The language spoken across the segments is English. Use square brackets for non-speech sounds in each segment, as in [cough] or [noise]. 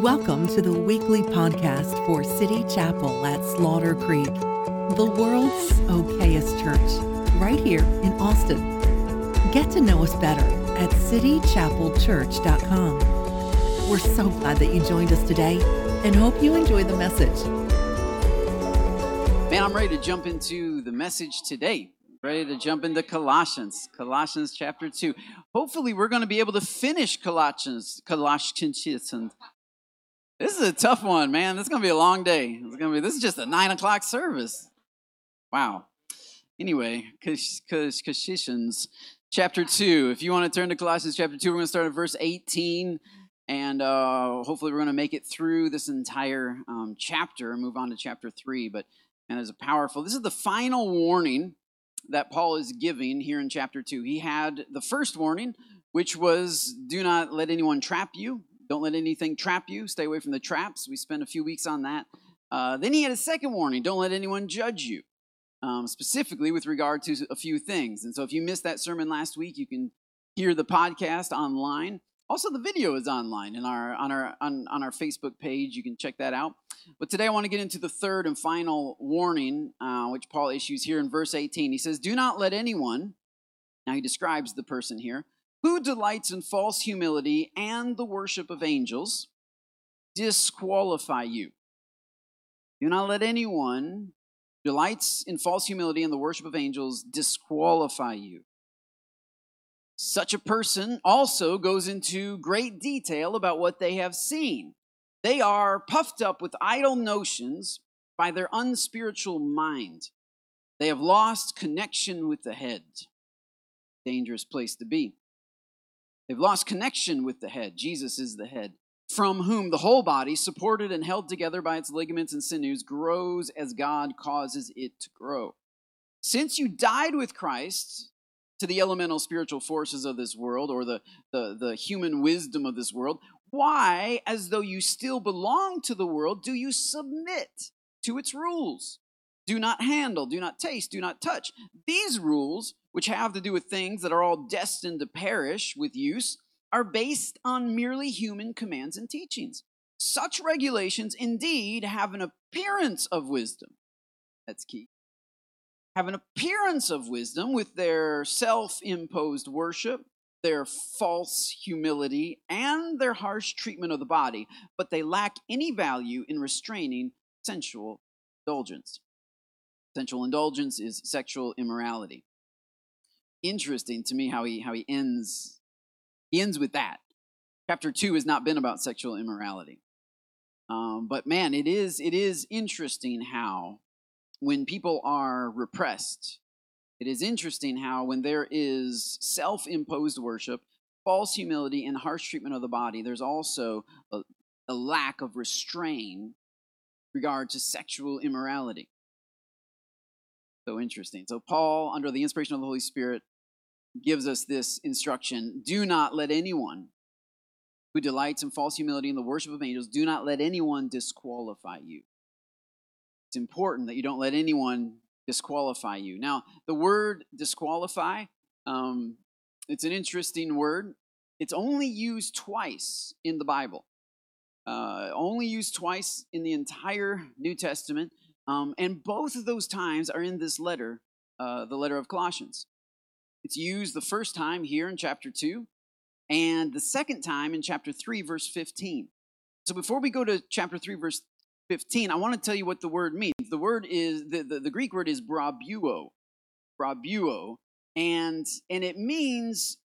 Welcome to the weekly podcast for City Chapel at Slaughter Creek, the world's okayest church, right here in Austin. Get to know us better at citychapelchurch.com. We're so glad that you joined us today and hope you enjoy the message. Man, I'm ready to jump into the message today. Ready to jump into Colossians, Colossians chapter 2. Hopefully, we're going to be able to finish Colossians, Colossians. This is a tough one, man. This is to be a long day. It's to be, this is just a nine o'clock service. Wow. Anyway, Colossians chapter 2. If you want to turn to Colossians chapter 2, we're to start at verse 18. And uh, hopefully, we're to make it through this entire um, chapter and move on to chapter 3. But, and it's a powerful, this is the final warning that Paul is giving here in chapter 2. He had the first warning, which was do not let anyone trap you. Don't let anything trap you. Stay away from the traps. We spent a few weeks on that. Uh, then he had a second warning don't let anyone judge you, um, specifically with regard to a few things. And so if you missed that sermon last week, you can hear the podcast online. Also, the video is online in our, on, our, on, on our Facebook page. You can check that out. But today I want to get into the third and final warning, uh, which Paul issues here in verse 18. He says, Do not let anyone, now he describes the person here, who delights in false humility and the worship of angels, disqualify you. Do not let anyone delights in false humility and the worship of angels disqualify you. Such a person also goes into great detail about what they have seen. They are puffed up with idle notions by their unspiritual mind. They have lost connection with the head. Dangerous place to be. They've lost connection with the head. Jesus is the head, from whom the whole body, supported and held together by its ligaments and sinews, grows as God causes it to grow. Since you died with Christ, to the elemental spiritual forces of this world or the, the, the human wisdom of this world, why, as though you still belong to the world, do you submit to its rules? Do not handle, do not taste, do not touch. These rules, which have to do with things that are all destined to perish with use, are based on merely human commands and teachings. Such regulations indeed have an appearance of wisdom. That's key have an appearance of wisdom with their self imposed worship, their false humility, and their harsh treatment of the body, but they lack any value in restraining sensual indulgence. Sensual indulgence is sexual immorality. Interesting to me how he how he ends he ends with that. Chapter two has not been about sexual immorality. Um, but man, it is it is interesting how when people are repressed, it is interesting how when there is self imposed worship, false humility, and harsh treatment of the body, there's also a, a lack of restraint regard to sexual immorality. So interesting. So, Paul, under the inspiration of the Holy Spirit, gives us this instruction do not let anyone who delights in false humility and the worship of angels, do not let anyone disqualify you. It's important that you don't let anyone disqualify you. Now, the word disqualify, um, it's an interesting word. It's only used twice in the Bible, uh, only used twice in the entire New Testament. Um, and both of those times are in this letter, uh, the letter of Colossians. It's used the first time here in chapter 2, and the second time in chapter 3, verse 15. So before we go to chapter 3, verse 15, I want to tell you what the word means. The word is, the, the, the Greek word is brabuo, brabuo, and, and it means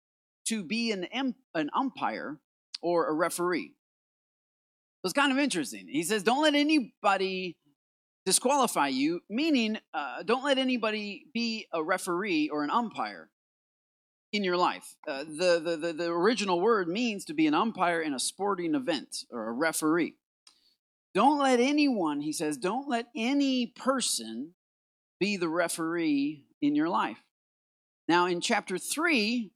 to be an, an umpire or a referee. So it's kind of interesting. He says, don't let anybody disqualify you, meaning uh, don't let anybody be a referee or an umpire in your life. Uh, the, the, the, the original word means to be an umpire in a sporting event or a referee. Don't let anyone, he says, don't let any person be the referee in your life. Now, in chapter 3,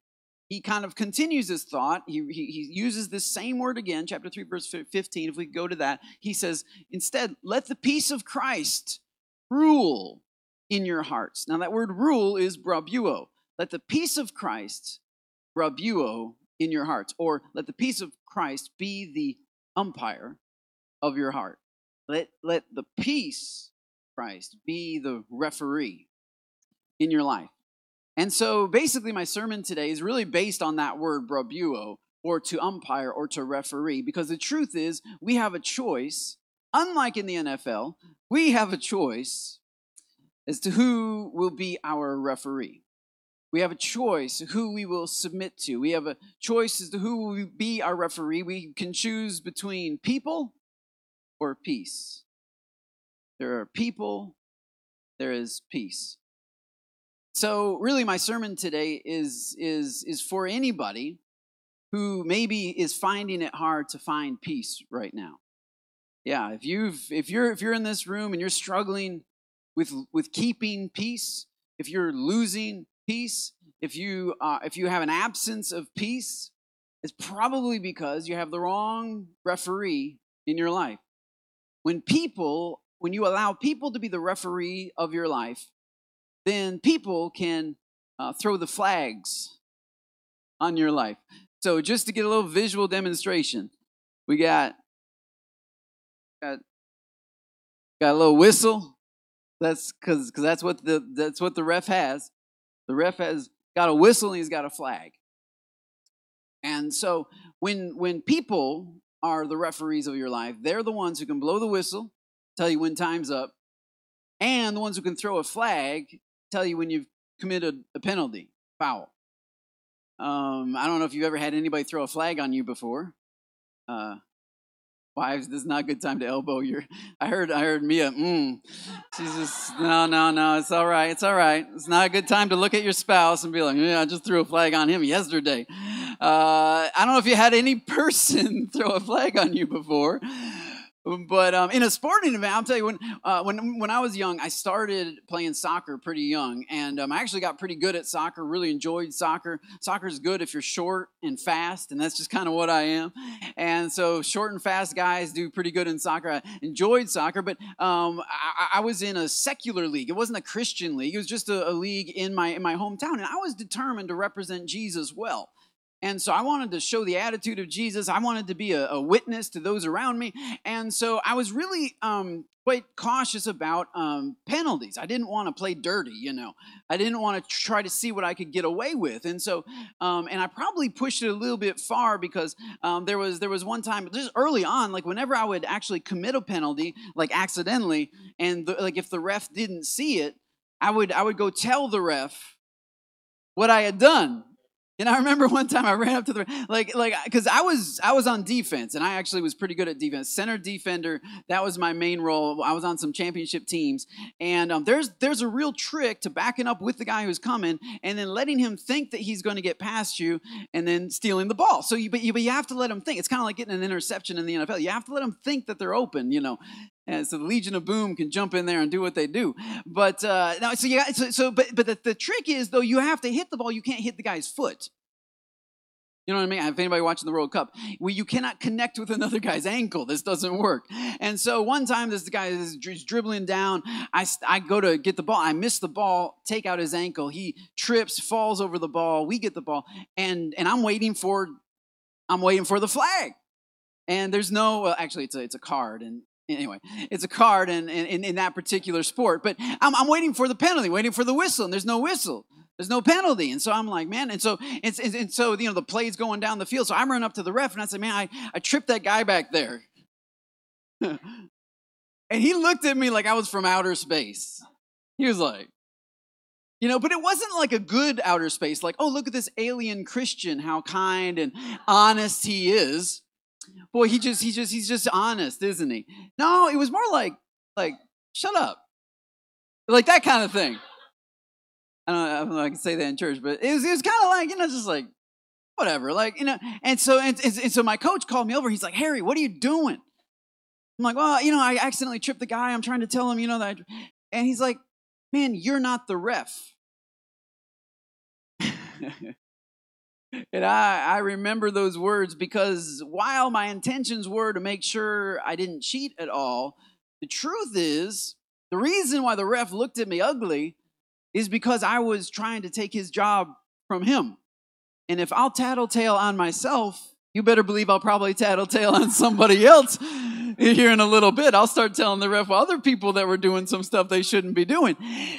he kind of continues his thought. He, he, he, uses this same word again, chapter 3, verse 15. If we go to that, he says, instead, let the peace of Christ rule in your hearts. Now, that word rule is brabuo. Let the peace of Christ brabuo in your hearts, or let the peace of Christ be the umpire of your heart. Let, let the peace Christ be the referee in your life. And so basically, my sermon today is really based on that word, brabuo, or to umpire or to referee, because the truth is, we have a choice. Unlike in the NFL, we have a choice as to who will be our referee. We have a choice who we will submit to. We have a choice as to who will be our referee. We can choose between people or peace. There are people, there is peace. So really my sermon today is is is for anybody who maybe is finding it hard to find peace right now. Yeah, if you've if you're if you're in this room and you're struggling with with keeping peace, if you're losing peace, if you uh, if you have an absence of peace, it's probably because you have the wrong referee in your life. When people, when you allow people to be the referee of your life, then people can uh, throw the flags on your life. So just to get a little visual demonstration, we got got got a little whistle. That's because because that's what the that's what the ref has. The ref has got a whistle and he's got a flag. And so when when people are the referees of your life, they're the ones who can blow the whistle, tell you when time's up, and the ones who can throw a flag, tell you when you've committed a penalty, foul. Um, I don't know if you've ever had anybody throw a flag on you before. Uh, wives, this is not a good time to elbow your. I heard, I heard Mia. Mm, she's just no, no, no. It's all right. It's all right. It's not a good time to look at your spouse and be like, yeah, I just threw a flag on him yesterday. Uh, I don't know if you had any [laughs] person throw a flag on you before. But um, in a sporting event, I'll tell you when uh, when when I was young, I started playing soccer pretty young, and um, I actually got pretty good at soccer. Really enjoyed soccer. Soccer is good if you're short and fast, and that's just kind of what I am. And so, short and fast guys do pretty good in soccer. I enjoyed soccer, but um, I, I, was in a secular league. It wasn't a Christian league. It was just a, a league in my in my hometown, and I was determined to represent Jesus well. And so I wanted to show the attitude of Jesus. I wanted to be a, a witness to those around me. And so I was really um, quite cautious about um, penalties. I didn't want to play dirty, you know. I didn't want to try to see what I could get away with. And so, um, and I probably pushed it a little bit far because um, there was there was one time just early on, like whenever I would actually commit a penalty, like accidentally, and the, like if the ref didn't see it, I would I would go tell the ref what I had done and I remember [laughs] one time I ran up to the like like because I was I was on defense and I actually was pretty good at defense. Center defender that was my main role. I was on some championship teams, and um, there's there's a real trick to backing up with the guy who's coming and then letting him think that he's going to get past you and then stealing the ball. So you but you but you have to let him think. It's kind of like getting an interception in the NFL. You have to let them think that they're open. You know, and so the Legion of Boom can jump in there and do what they do. But uh, now, so yeah, so, so but but the, the trick is though you have to hit the ball. You can't hit the guy's foot. You know what I mean? If anybody watching the World Cup, well, you cannot connect with another guy's ankle. This doesn't work. And so one time, this guy is dribbling down. I, I go to get the ball. I miss the ball, take out his ankle. He trips, falls over the ball. We get the ball, and and I'm waiting for, I'm waiting for the flag. And there's no, well, actually, it's a it's a card, and anyway, it's a card in, in, in that particular sport. But I'm, I'm waiting for the penalty, waiting for the whistle, and there's no whistle. There's no penalty. And so I'm like, man, and so and, and, so you know the play's going down the field. So I'm running up to the ref and I said, man, I, I tripped that guy back there. [laughs] and he looked at me like I was from outer space. He was like, you know, but it wasn't like a good outer space, like, oh, look at this alien Christian, how kind and honest he is. Boy, he just, he just, he's just honest, isn't he? No, it was more like, like, shut up. Like that kind of thing. I don't, know, I don't know if I can say that in church, but it was, it was kind of like, you know, just like, whatever. Like, you know, and so, and, and so my coach called me over. He's like, Harry, what are you doing? I'm like, well, you know, I accidentally tripped the guy. I'm trying to tell him, you know, that. And he's like, man, you're not the ref. [laughs] and I, I remember those words because while my intentions were to make sure I didn't cheat at all, the truth is the reason why the ref looked at me ugly is because I was trying to take his job from him. And if I'll tattletale on myself, you better believe I'll probably tattletale on somebody else here in a little bit, I'll start telling the ref other people that were doing some stuff they shouldn't be doing.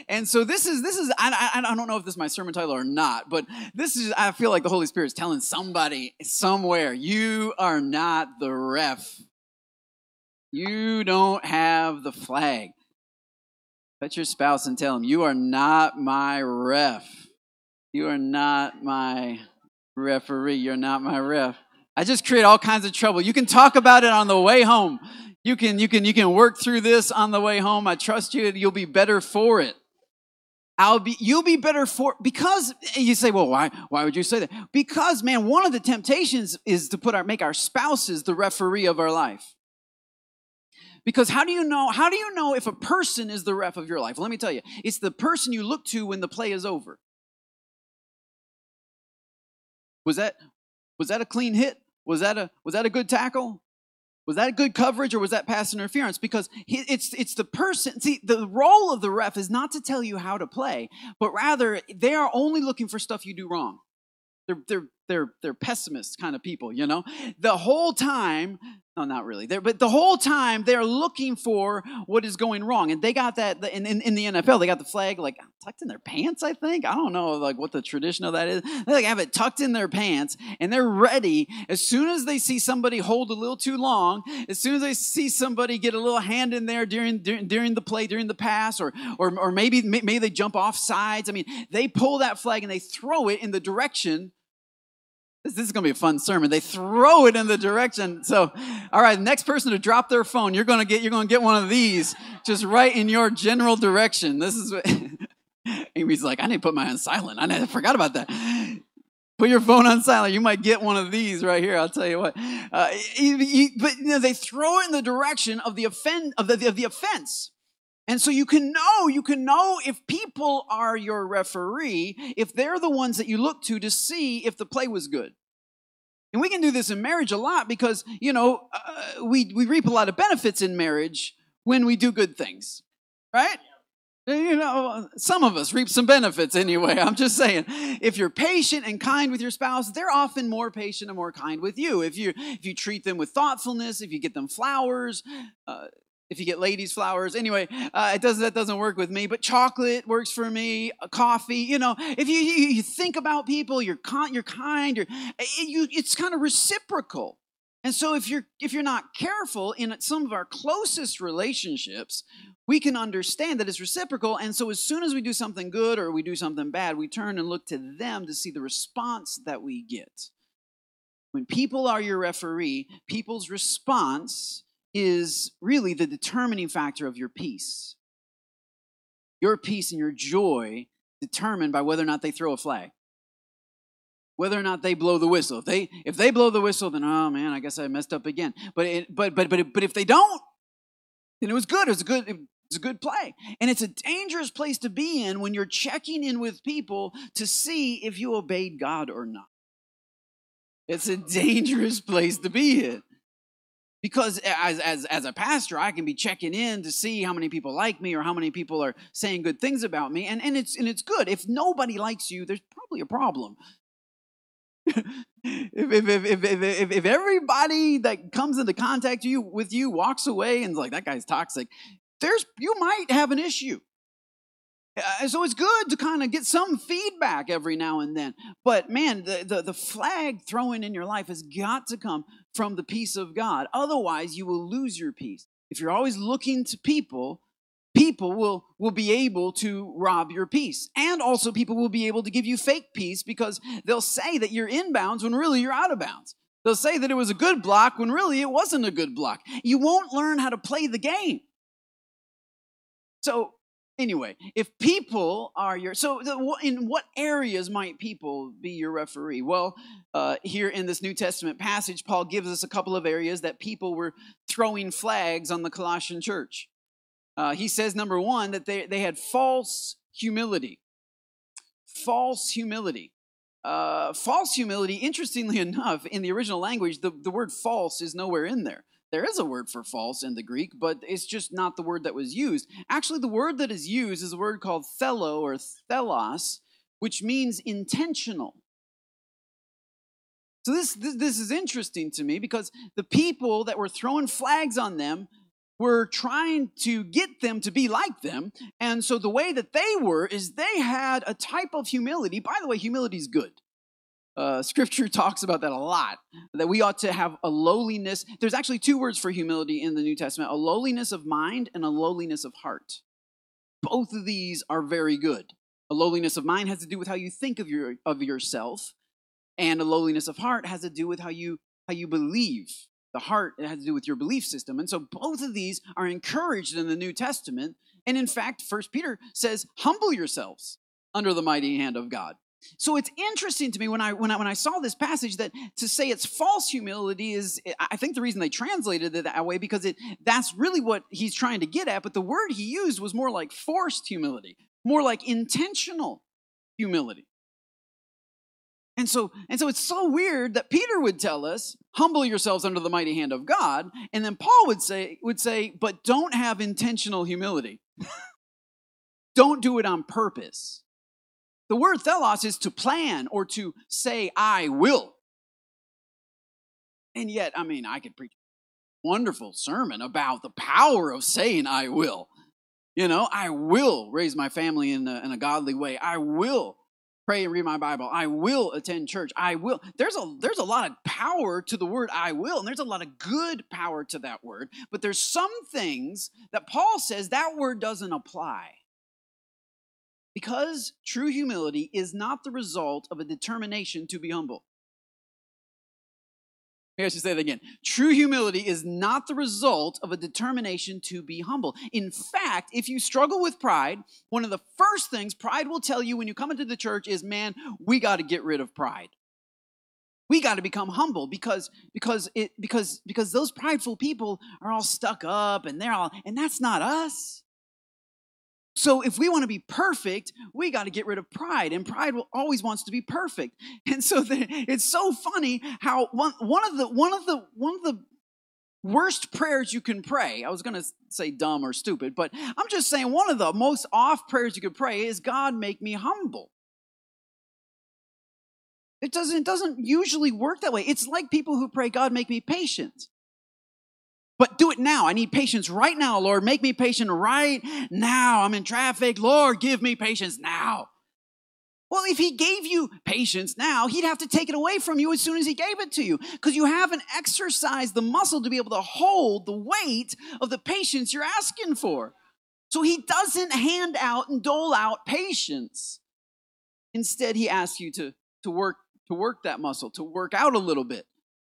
And so this is this is I, I, I don't know if this is my sermon title or not, but this is I feel like the Holy Spirit is telling somebody somewhere, you are not the ref. You don't have the flag. Touch your spouse and tell him, you are not my ref. You are not my referee. You're not my ref. I just create all kinds of trouble. You can talk about it on the way home. You can you can you can work through this on the way home. I trust you. You'll be better for it. I'll be you'll be better for because you say, well, why why would you say that? Because man, one of the temptations is to put our make our spouses the referee of our life. Because how do you know how do you know if a person is the ref of your life? Well, let me tell you, it's the person you look to when the play is over. Was that was that a clean hit? Was that a was that a good tackle? Was that a good coverage or was that pass interference? Because it's it's the person. See, the role of the ref is not to tell you how to play, but rather they are only looking for stuff you do wrong. They're they're they're they're pessimist kind of people, you know. The whole time, no, not really. They're, but the whole time they're looking for what is going wrong, and they got that in, in, in the NFL. They got the flag like tucked in their pants. I think I don't know like what the tradition of that is. They like have it tucked in their pants, and they're ready as soon as they see somebody hold a little too long. As soon as they see somebody get a little hand in there during during, during the play, during the pass, or or or maybe maybe they jump off sides. I mean, they pull that flag and they throw it in the direction this, is going to be a fun sermon. They throw it in the direction. So, all right, next person to drop their phone, you're going to get you're going to get one of these just right in your general direction. This is what [laughs] Amy's like, I need to put mine on silent. I forgot about that. Put your phone on silent. You might get one of these right here. I'll tell you what. Uh, but you know, they throw it in the direction of the offend of the, of the offense. And so you can know, you can know if people are your referee, if they're the ones that you look to to see if the play was good. And we can do this in marriage a lot because, you know, uh, we, we reap a lot of benefits in marriage when we do good things, right? You know, some of us reap some benefits anyway. [laughs] I'm just saying, if you're patient and kind with your spouse, they're often more patient and more kind with you. If you if you treat them with thoughtfulness, if you get them flowers, uh, if you get ladies flowers. Anyway uh, it doesn't that doesn't work with me but chocolate works for me uh, coffee you know if you, you, you think about people you're con- you're kind you're, it, you, it's kind of reciprocal. And so if you're if you're not careful in some of our closest relationships we can understand that it's reciprocal. And so as soon as we do something good or we do something bad we turn and look to them to see the response that we get. When people are your referee people's response is really the determining factor of your peace. Your peace and your joy determined by whether or not they throw a flag. Whether or not they blow the whistle. If they if they blow the whistle, then oh man, I guess I messed up again. But it, but but but but if they don't, then it was good. It was a good it's a good play. And it's a dangerous place to be in when you're checking in with people to see if you obeyed God or not. It's a [laughs] dangerous place to be in because as, as, as a pastor i can be checking in to see how many people like me or how many people are saying good things about me and, and, it's, and it's good. If nobody likes you there's probably a problem. [laughs] If, if, if, if, if, everybody that comes into contact you with you walks away and like that guy's toxic there's you might have an issue. Uh, so it's good to kind of get some feedback every now and then. But man, the, the, the, flag throwing in your life has got to come from the peace of God. Otherwise, you will lose your peace. If you're always looking to people, people will, will be able to rob your peace. And also, people will be able to give you fake peace because they'll say that you're in bounds when really you're out of bounds. They'll say that it was a good block when really it wasn't a good block. You won't learn how to play the game. So, anyway, if people are your so in what areas might people be your referee? Well, uh, here in this New Testament passage, Paul gives us a couple of areas that people were throwing flags on the Colossian church. Uh, he says, number one, that they, they had false humility. False humility. Uh, false humility, interestingly [laughs] enough, in the original language, the, the word false is nowhere in there. There is a word for false in the Greek, but it's just not the word that was used. Actually, the word that is used is a word called thelo or thelos, which means intentional. So this, this this is interesting to me because the people that were throwing flags on them were trying to get them to be like them. And so the way that they were is they had a type of humility. By the way, humility is good. Uh, scripture [laughs] talks about that a lot, that we ought to have a lowliness. There's actually two words for humility in the New Testament a lowliness of mind and a lowliness of heart. Both of these are very good. A lowliness of mind has to do with how you think of, your, of yourself, and a lowliness of heart has to do with how you, how you believe the heart it has to do with your belief system and so both of these are encouraged in the new testament and in fact first peter says humble yourselves under the mighty hand of god so it's interesting to me when I, when I when I saw this passage that to say it's false humility is I think the reason they translated it that way because it that's really what he's trying to get at but the word he used was more like forced humility more like intentional humility and so, and so it's so weird that Peter would tell us, humble yourselves under the mighty hand of God. And then Paul would say, would say, but don't have intentional humility. [laughs] don't do it on purpose. The word thelos is to plan or to say, I will. And yet, I mean, I could preach a wonderful sermon about the power of saying, I will. You know, I will raise my family in a, in a godly way. I will pray and read my Bible. I will attend church. I will. There's a there's a lot of power to the word I will, and there's a lot of good power to that word. But there's some things that Paul says that word doesn't apply. Because true humility is not the result of a determination to be humble. Maybe I should say that again. True humility is not the result of a determination to be humble. In fact, if you struggle with pride, one of the first things pride will tell you when you come into the church is, man, we got to get rid of pride. We got to become humble because because it because because those prideful people are all stuck up and they're all and that's not us. So if we want to be perfect, we got to get rid of pride, and pride always wants to be perfect. [laughs] And so the, it's so funny how one, one of the one of the one of the worst prayers you can pray. I was going to say dumb or stupid, but I'm just saying one of the most off prayers you could pray is God make me humble. It doesn't, it doesn't usually work that way. It's like people who pray, God, make me patient. But do it now. I need patience right now, Lord. Make me patient right now. I'm in traffic. Lord, give me patience now. Well, if he gave you patience now, he'd have to take it away from you as soon as he gave it to you because you haven't exercised the muscle to be able to hold the weight of the patience you're asking for. So he doesn't hand out and dole out patience. Instead, he asks you to, to work to work that muscle, to work out a little bit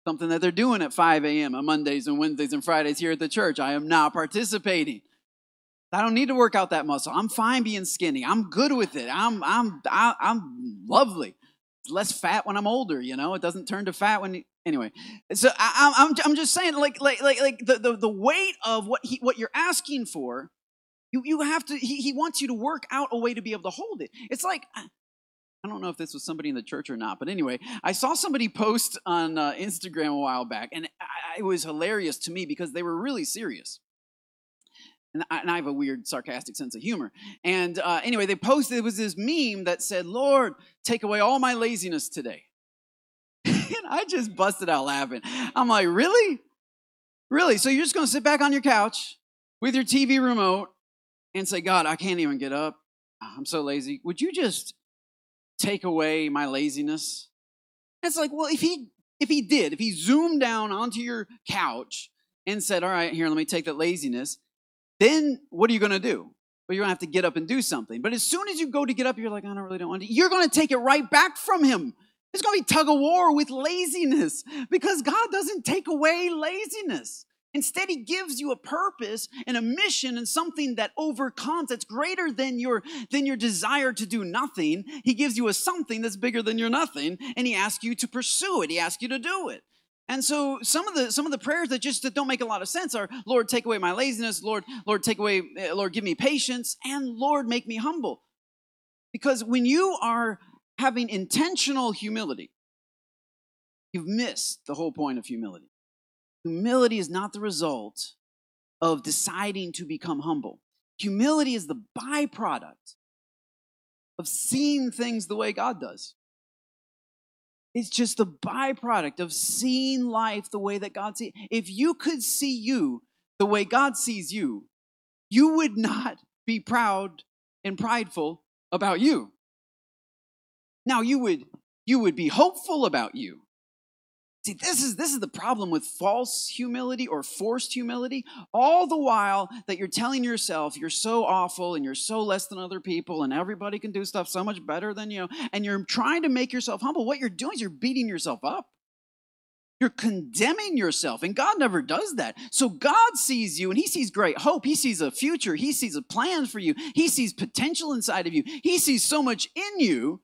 something that they're doing at 5 a.m. on Mondays and Wednesdays and Fridays here at the church. I am not participating. I don't need to work out that muscle. I'm fine being skinny. I'm good with it. I'm I'm I, am i am lovely. Less fat when I'm older. You know, it doesn't turn to fat when. Anyway, so I, I'm I'm just saying, like like like like the the, the weight of what he what you're asking for. You, you have to, he, he wants you to work out a way to be able to hold it. It's like, I don't know if this was somebody in the church or not, but anyway, I saw somebody post on uh, Instagram a while back, and I, it was hilarious to me because they were really serious. And I, and I have a weird, sarcastic sense of humor. And uh, anyway, they posted, it was this meme that said, Lord, take away all my laziness today. [laughs] and I just busted out laughing. I'm like, really? Really? So you're just going to sit back on your couch with your TV remote and say, God, I can't even get up. I'm so lazy. Would you just take away my laziness? it's like, well, if he if he did, if he zoomed down onto your couch and said, "All right, here, let me take that laziness," then what are you going to do? Well, you're going to have to get up and do something. But as soon as you go to get up, you're like, "I don't really don't want to." You're going to take it right back from him. It's going to be tug of war with laziness because God doesn't take away laziness. Instead, he gives you a purpose and a mission and something that overcomes, that's greater than your, than your desire to do nothing. He gives you a something that's bigger than your nothing, and he asks you to pursue it. He asks you to do it. And so some of the some of the prayers that just that don't make a lot of sense are Lord take away my laziness, Lord Lord take away eh, Lord give me patience and Lord make me humble. Because when you are having intentional humility, you've missed the whole point of humility. Humility is not the result of deciding to become humble. Humility is the byproduct of seeing things the way God does. It's just the byproduct of seeing life the way that God sees. If you could see you the way God sees you, you would not be proud and prideful about you. Now you would you would be hopeful about you. See, this is this is the problem with false humility or forced humility. All the while that you're telling yourself you're so awful and you're so less than other people and everybody can do stuff so much better than you, and you're trying to make yourself humble, what you're doing is you're beating yourself up. You're condemning yourself, and God never does that. So God sees you, and He sees great hope. He sees a future. He sees a plan for you. He sees potential inside of you. He sees so much in you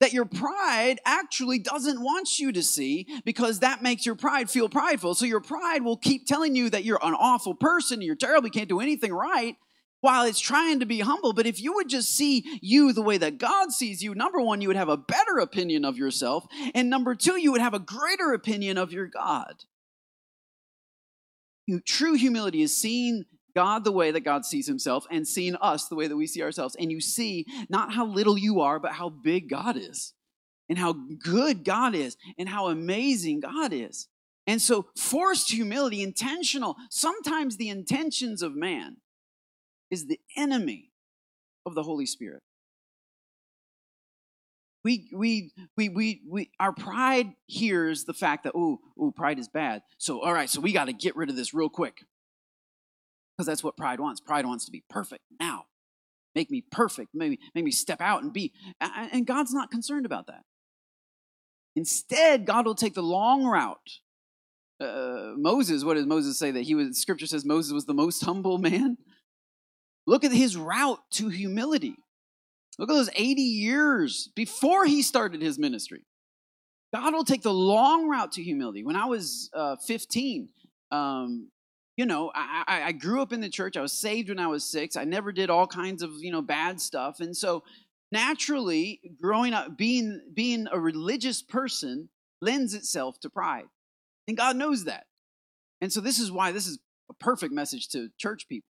that your pride actually doesn't want you to see because that makes your pride feel prideful. So your pride will keep telling you that you're an awful person, you're terrible, you can't do anything right while it's trying to be humble. But if you would just see you the way that God sees you, number one, you would have a better opinion of yourself. And number two, you would have a greater opinion of your God. True humility is seeing God the way that God sees himself and seeing us the way that we see ourselves. And you see not how little you are, but how big God is, and how good God is, and how amazing God is. And so, forced humility, intentional, sometimes the intentions of man is the enemy of the Holy Spirit. We, we, we, we, we, our pride hears the fact that, oh, oh, pride is bad. So, all right, so we got to get rid of this real quick. Because that's what pride wants. Pride wants to be perfect now. Make me perfect. Maybe make me step out and be. And God's not concerned about that. Instead, God will take the long route. Uh, Moses, what does Moses say that he was? Scripture says Moses was the most humble man. Look at his route to humility. Look at those 80 years before he started his ministry. God will take the long route to humility. When I was uh, 15, um, you know, I, I, grew up in the church. I was saved when I was six. I never did all kinds of, you know, bad stuff. And so naturally, growing up, being, being a religious person lends itself to pride. And God knows that. And so this is why this is a perfect message to church people.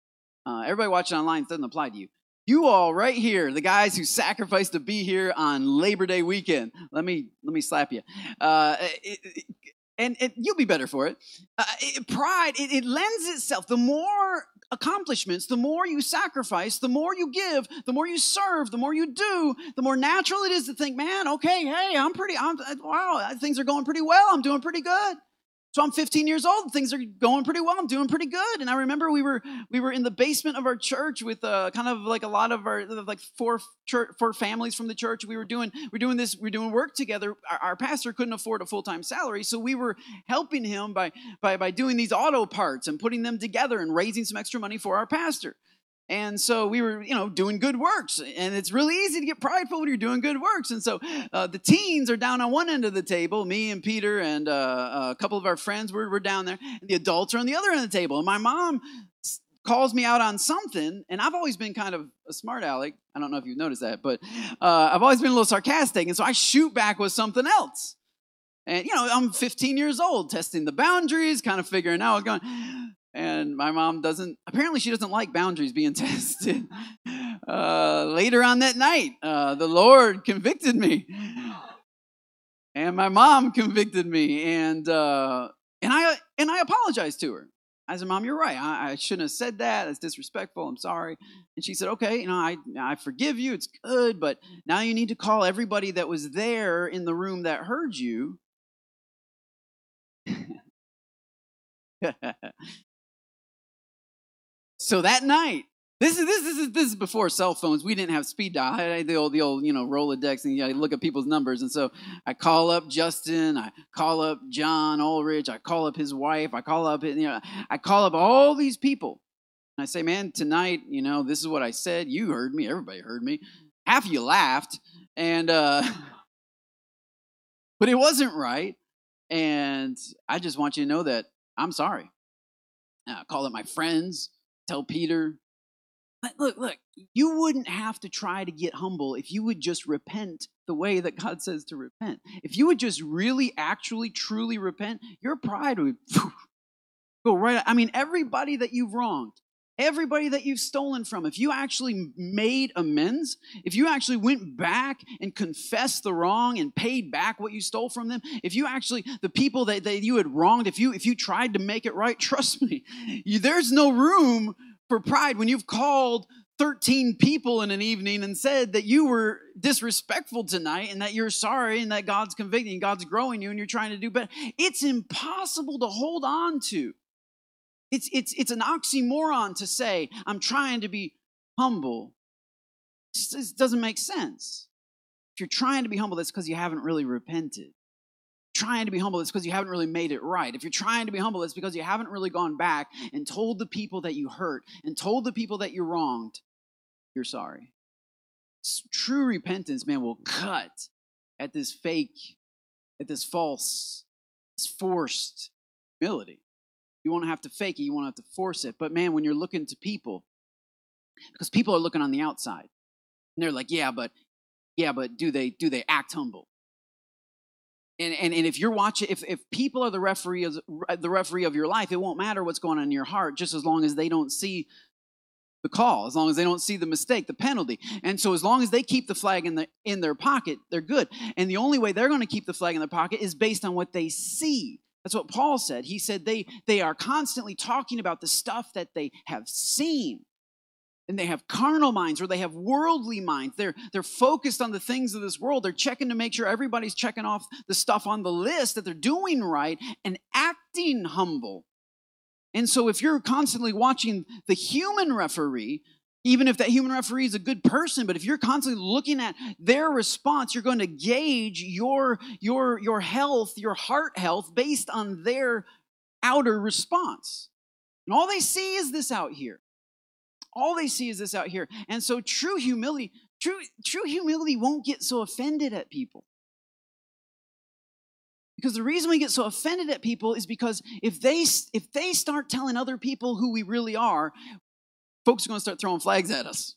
Uh, everybody watching online doesn't apply to you. You all right here, the guys who sacrificed to be here on Labor Day weekend. Let me let me slap you. Uh, it, it, and, and, you'll be better for it. Uh, it pride, it, it lends itself. The more accomplishments, the more you sacrifice, the more you give, the more you serve, the more you do, the more natural it is to think, man, okay, hey, I'm pretty, I'm, wow, things are going pretty well. I'm doing pretty good. So I'm 15 years old. Things are going pretty well. I'm doing pretty good. And I remember we were we were in the basement of our church with uh, kind of like a lot of our like four church, four families from the church. We were doing we're doing this we're doing work together. Our, our pastor couldn't afford a full time salary, so we were helping him by by by doing these auto parts and putting them together and raising some extra money for our pastor. And so we were, you know, doing good works. And it's really easy to get prideful when you're doing good works. And so uh, the teens are down on one end of the table. Me and Peter and uh, a couple of our friends were, were down there. And the adults are on the other end of the table. And my mom calls me out on something. And I've always been kind of a smart aleck. I don't know if you've noticed that, but uh, I've always been a little sarcastic. And so I shoot back with something else. And, you know, I'm 15 years old, testing the boundaries, kind of figuring out, going, and my mom doesn't apparently she doesn't like boundaries being [laughs] tested uh, later on that night uh, the lord convicted me. And my mom convicted me and uh, and i and i apologized to her. I said mom you're right. I, I shouldn't have said that. It's disrespectful. I'm sorry. And she said okay you know i i forgive you. It's good but now you need to call everybody that was there in the room that heard you [laughs] So that night, this is this is this is before cell phones. We didn't have speed dial. I had the old the old you know Rolodex, and you look at people's numbers. And so I call up Justin, I call up John Ulrich, I call up his wife, I call up you know I call up all these people. And I say, man, tonight, you know, this is what I said. You heard me. Everybody heard me. Half of you laughed, and uh, [laughs] but it wasn't right. And I just want you to know that I'm sorry. I call up my friends tell Peter, look, look, you wouldn't have to try to get humble if you would just repent the way that God says to repent. If you would just really, actually, truly repent, your pride would go right. I mean, everybody that you've wronged, everybody that you've stolen from, if you actually made amends, if you actually went back and confessed the wrong and paid back what you stole from them, if you actually, the people that, that you had wronged, if you, if you tried to make it right, [laughs] trust me, you, there's no room for pride when you've called 13 people in an evening and said that you were disrespectful tonight and that you're sorry and that God's convicting, God's growing you and you're trying to do better. It's impossible to hold on to. It's, it's, it's an oxymoron to say, I'm trying to be humble. It doesn't make sense. If you're trying to be humble, that's because you haven't really repented. Trying to be humble, it's because you haven't really made it right. If you're trying to be humble, it's because you haven't really gone back and told the people that you hurt and told the people that you wronged, you're sorry. True repentance, man, will cut at this fake, at this false, this forced humility. You won't have to fake it, you won't have to force it. But man, when you're looking to people, because people are looking on the outside, and they're like, yeah, but yeah, but do they do they act humble? And, and, and if you're watching, if, if people are the referee of the referee of your life, it won't matter what's going on in your heart, just as long as they don't see the call, as long as they don't see the mistake, the penalty. And so as long as they keep the flag in the in their pocket, they're good. And the only way they're going to keep the flag in their pocket is based on what they see. That's what Paul said. He said they, they are constantly talking about the stuff that they have seen. And they have carnal minds or they have worldly minds. They're, they're focused on the things of this world. They're checking to make sure everybody's checking off the stuff on the list that they're doing right and acting humble. And so if you're constantly watching the human referee even if that human referee is a good person but if you're constantly looking at their response you're going to gauge your your your health your heart health based on their outer response. And all they see is this out here. All they see is this out here. And so true humility true true humility won't get so offended at people. Because the reason we get so offended at people is because if they if they start telling other people who we really are folks are going to start throwing flags at us.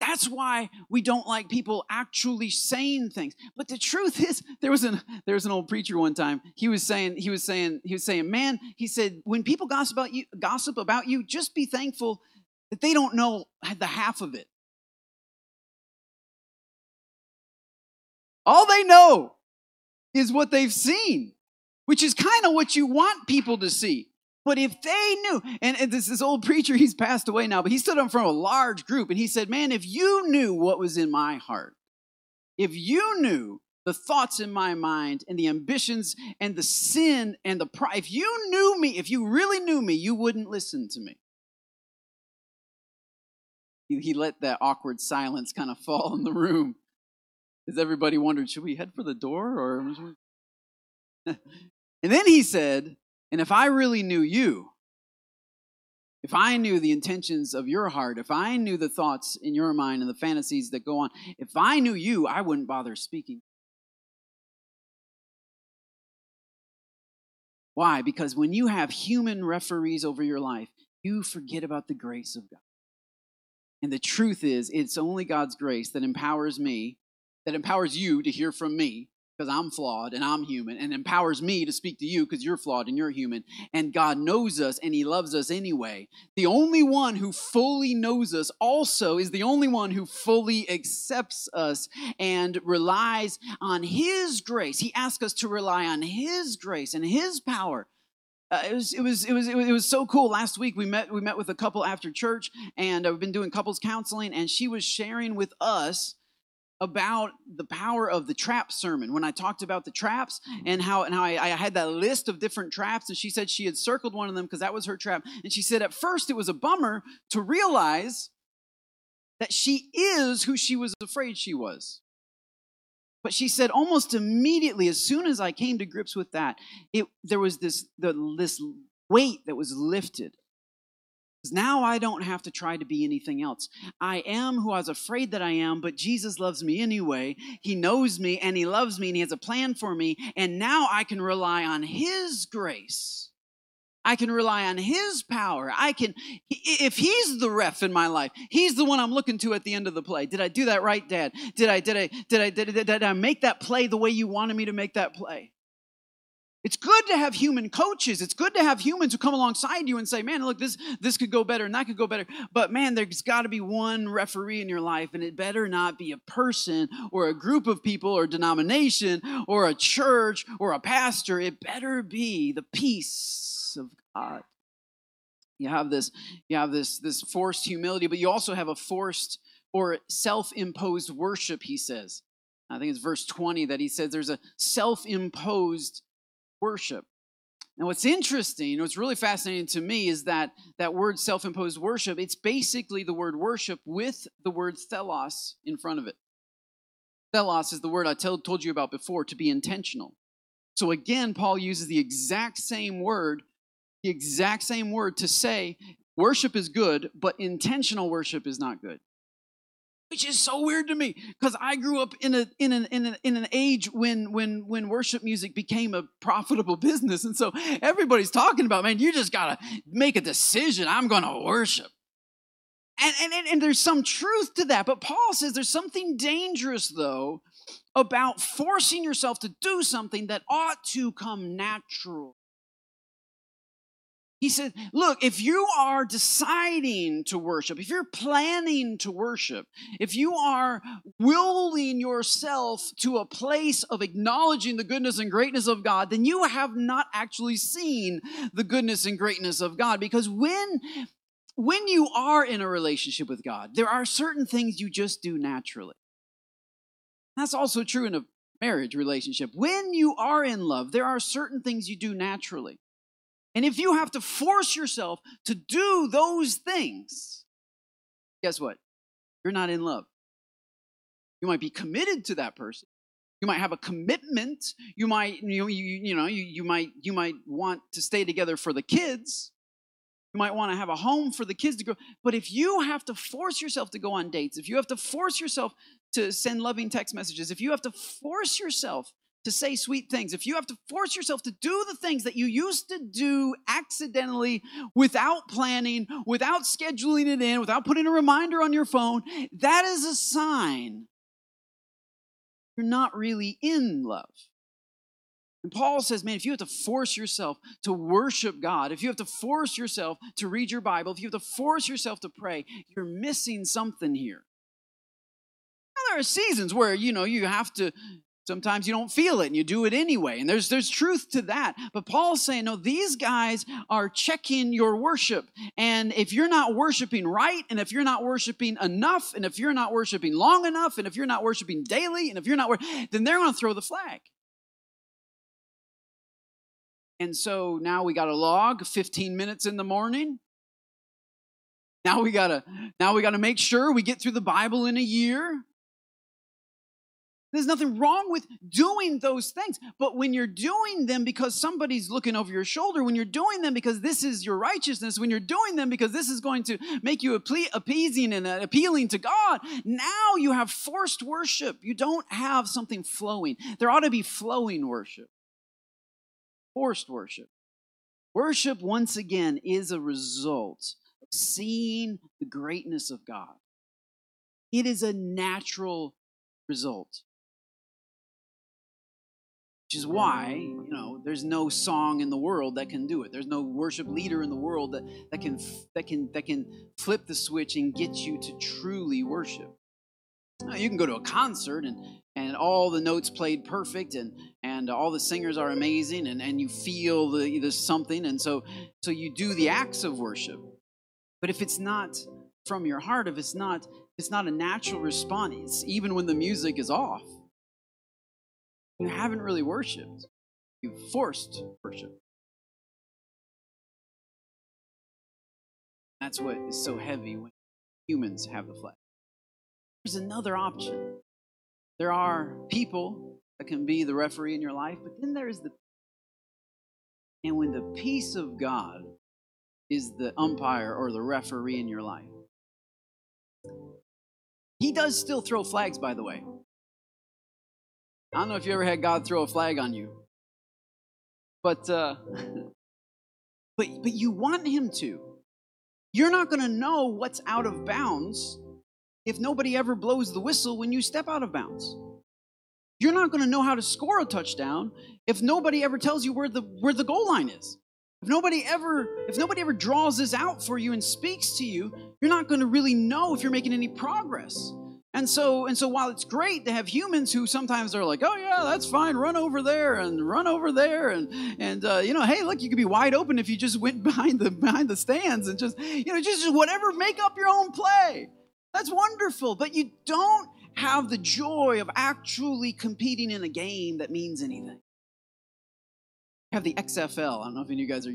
That's why we don't like people actually saying things. But the truth is, there was an there was an old preacher one time. He was saying he was saying he was saying, man, he said, when people gossip about you, gossip about you, just be thankful that they don't know the half of it. All they know is what they've seen, which is kind of what you want people to see. But if they knew, and, and this, this old preacher, he's passed away now, but he stood up in front of a large group and he said, Man, if you knew what was in my heart, if you knew the thoughts in my mind and the ambitions and the sin and the pride, if you knew me, if you really knew me, you wouldn't listen to me. He, he let that awkward silence kind of fall in the room as everybody wondered, should we head for the door or? [laughs] and then he said, and if I really knew you, if I knew the intentions of your heart, if I knew the thoughts in your mind and the fantasies that go on, if I knew you, I wouldn't bother speaking. Why? Because when you have human referees over your life, you forget about the grace of God. And the truth is, it's only God's grace that empowers me, that empowers you to hear from me, because I'm flawed and I'm human, and empowers me to speak to you because you're flawed and you're human. And God knows us and He loves us anyway. The only one who fully knows us also is the only one who fully accepts us and relies on His grace. He asks us to rely on His grace and His power. Uh, it, was, it, was, it, was, it was it was so cool. Last week we met we met with a couple after church, and uh, we've been doing couples counseling, and she was sharing with us about the power of the trap sermon. When I talked about the traps mm. and how and how I, I, had that list of different traps and she said she had circled one of them because that was her trap. And she said at first it was a bummer to realize that she is who she was afraid she was. But she said almost immediately as soon as I came to grips with that it there was this the, this weight that was lifted now I don't have to try to be anything else. I am who I was afraid that I am, but Jesus loves me anyway. He knows me and He loves me and He has a plan for me. And now I can rely on His grace. I can rely on His power. I can, if He's the ref in my life, He's the one I'm looking to at the end of the play. Did I do that right, Dad? Did I, did I, did I, did I, did I make that play the way you wanted me to make that play? It's good to have human coaches. It's good to have humans who come alongside you and say, "Man, look, this this could go better and that could go better." But man, there's got to be one referee in your life, and it better not be a person or a group of people or denomination or a church or a pastor. It better be the peace of God. You have this, you have this this forced humility, but you also have a forced or self-imposed worship. He says, I think it's verse 20 that he says there's a self-imposed worship. Now, what's interesting, what's really fascinating to me is that that word self imposed worship, it's basically the word worship with the word thelos in front of it. Thelos is the word I told, told you about before, to be intentional. So again, Paul uses the exact same word, the exact same word to say worship is good, but intentional worship is not good which is so weird to me because I grew up in a in an in, a, in an age when when when worship music became a profitable [laughs] business, and so everybody's talking about, man, you just gotta make a decision. I'm gonna worship. And, and, and there's some truth to that, but Paul says there's something dangerous, though, about forcing yourself to do something that ought to come natural. He said, Look, if you are deciding to worship, if you're planning to worship, if you are willing yourself to a place of acknowledging the goodness and greatness of God, then you have not actually seen the goodness and greatness of God. Because when when you are in a relationship with God, there are certain things you just do naturally. That's also true in a marriage relationship. When you are in love, there are certain things you do naturally. And if you have to force yourself to do those things, guess what? You're not in love. You might be committed to that person. You might have a commitment. You might, you you, you know, you, you might, you might want to stay together for the kids. You might want to have a home for the kids to grow. But if you have to force yourself to go on dates, if you have to force yourself to send loving text messages, if you have to force yourself to say sweet things, if you have to force yourself to do the things that you used to do accidentally without planning, without scheduling it in, without putting a reminder on your phone, that is a sign you're not really in love. And Paul says, man, if you have to force yourself to worship God, if you have to force yourself to read your Bible, if you have to force yourself to pray, you're missing something here. Now, there are seasons where, you know, you have to Sometimes you don't feel it and you do it anyway. And there's there's truth to that. But Paul's saying, no, these guys are checking your worship. And if you're not worshiping right, and if you're not worshiping enough, and if you're not worshiping long enough, and if you're not worshiping daily, and if you're not then they're going to throw the flag. And so now we got a log 15 minutes in the morning. Now we got to now we got to make sure we get through the Bible in a year. There's nothing wrong with doing those things. But when you're doing them because somebody's looking over your shoulder, when you're doing them because this is your righteousness, when you're doing them because this is going to make you appeasing and uh, appealing to God, now you have forced worship. You don't have something flowing. There ought to be flowing worship, forced worship. Worship, once again, is a result of seeing the greatness of God. It is a natural result which is why you know there's no song in the world that can do it. There's no worship leader in the world that, that can that can that can flip the switch and get you to truly worship. Now, you can go to a concert and and all the notes played perfect and and all the singers are amazing and and you feel the, there's something. And so so you do the acts of worship. But if it's not from your heart if it's not it's not a natural response even when the music is off you haven't really worshiped. You've forced worship. That's what is so heavy when humans have the flesh. There's another option. There are people that can be the referee in your life, but then there's the and when the peace of God is the umpire or the referee in your life. He does still throw flags, by the way. I don't know if you ever had God throw a flag on you, but uh, [laughs] but but you want Him to. You're not going to know what's out of bounds if nobody ever blows the whistle when you step out of bounds. You're not going to know how to score a touchdown if nobody ever tells you where the where the goal line is. If nobody ever if nobody ever draws this out for you and speaks to you, you're not going to really know if you're making any progress. And so and so while it's great to have humans who sometimes are like, "Oh yeah, that's fine. Run over there and run over there and and uh, you know, hey, look, you could be wide open if you just went [laughs] behind the behind the stands and just, you know, just whatever, make up your own play." That's wonderful, but you don't have the joy of actually competing in a game that means anything. You have the XFL. I don't know if any of you guys are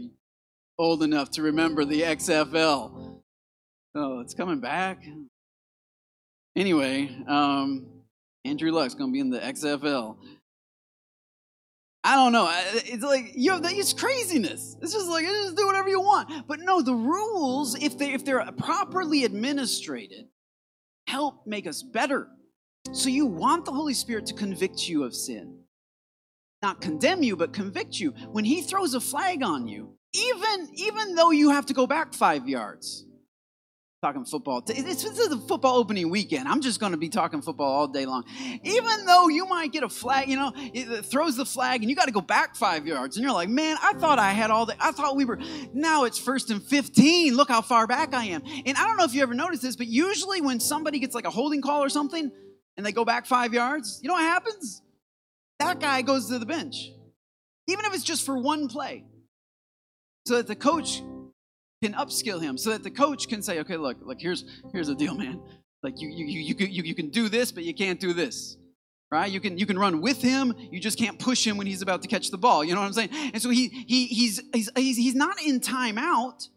old enough to remember the XFL. Oh, it's coming back. Anyway, um, Andrew Luck's going to be in the XFL. I don't know. It's like you have it's craziness. It's just like just do whatever you want. But no, the rules, if they if they're properly administrated, help make us better. So you want the Holy Spirit to convict you of sin. Not condemn you, but convict you. When he throws a flag on you, even, even though you have to go back five yards, talking football. This is the football opening weekend. I'm just going to be talking football all day long. Even though you might get a flag, you know, it throws the flag and you got to go back five yards. And you're like, man, I thought I had all the, I thought we were, now it's first and 15. Look how far back I am. And I don't know if you ever noticed this, but usually when somebody gets like a holding call or something and they go back five yards, you know what happens? That guy goes to the bench. Even if it's just for one play. So that the coach can upskill him so that the coach can say, okay, look, look, here's here's the deal, man. Like you you you you you, can do this, but you can't do this. Right? You can you can run with him, you just can't push him when he's about to catch the ball. You know what I'm saying? And so he he he's he's he's, he's not in timeout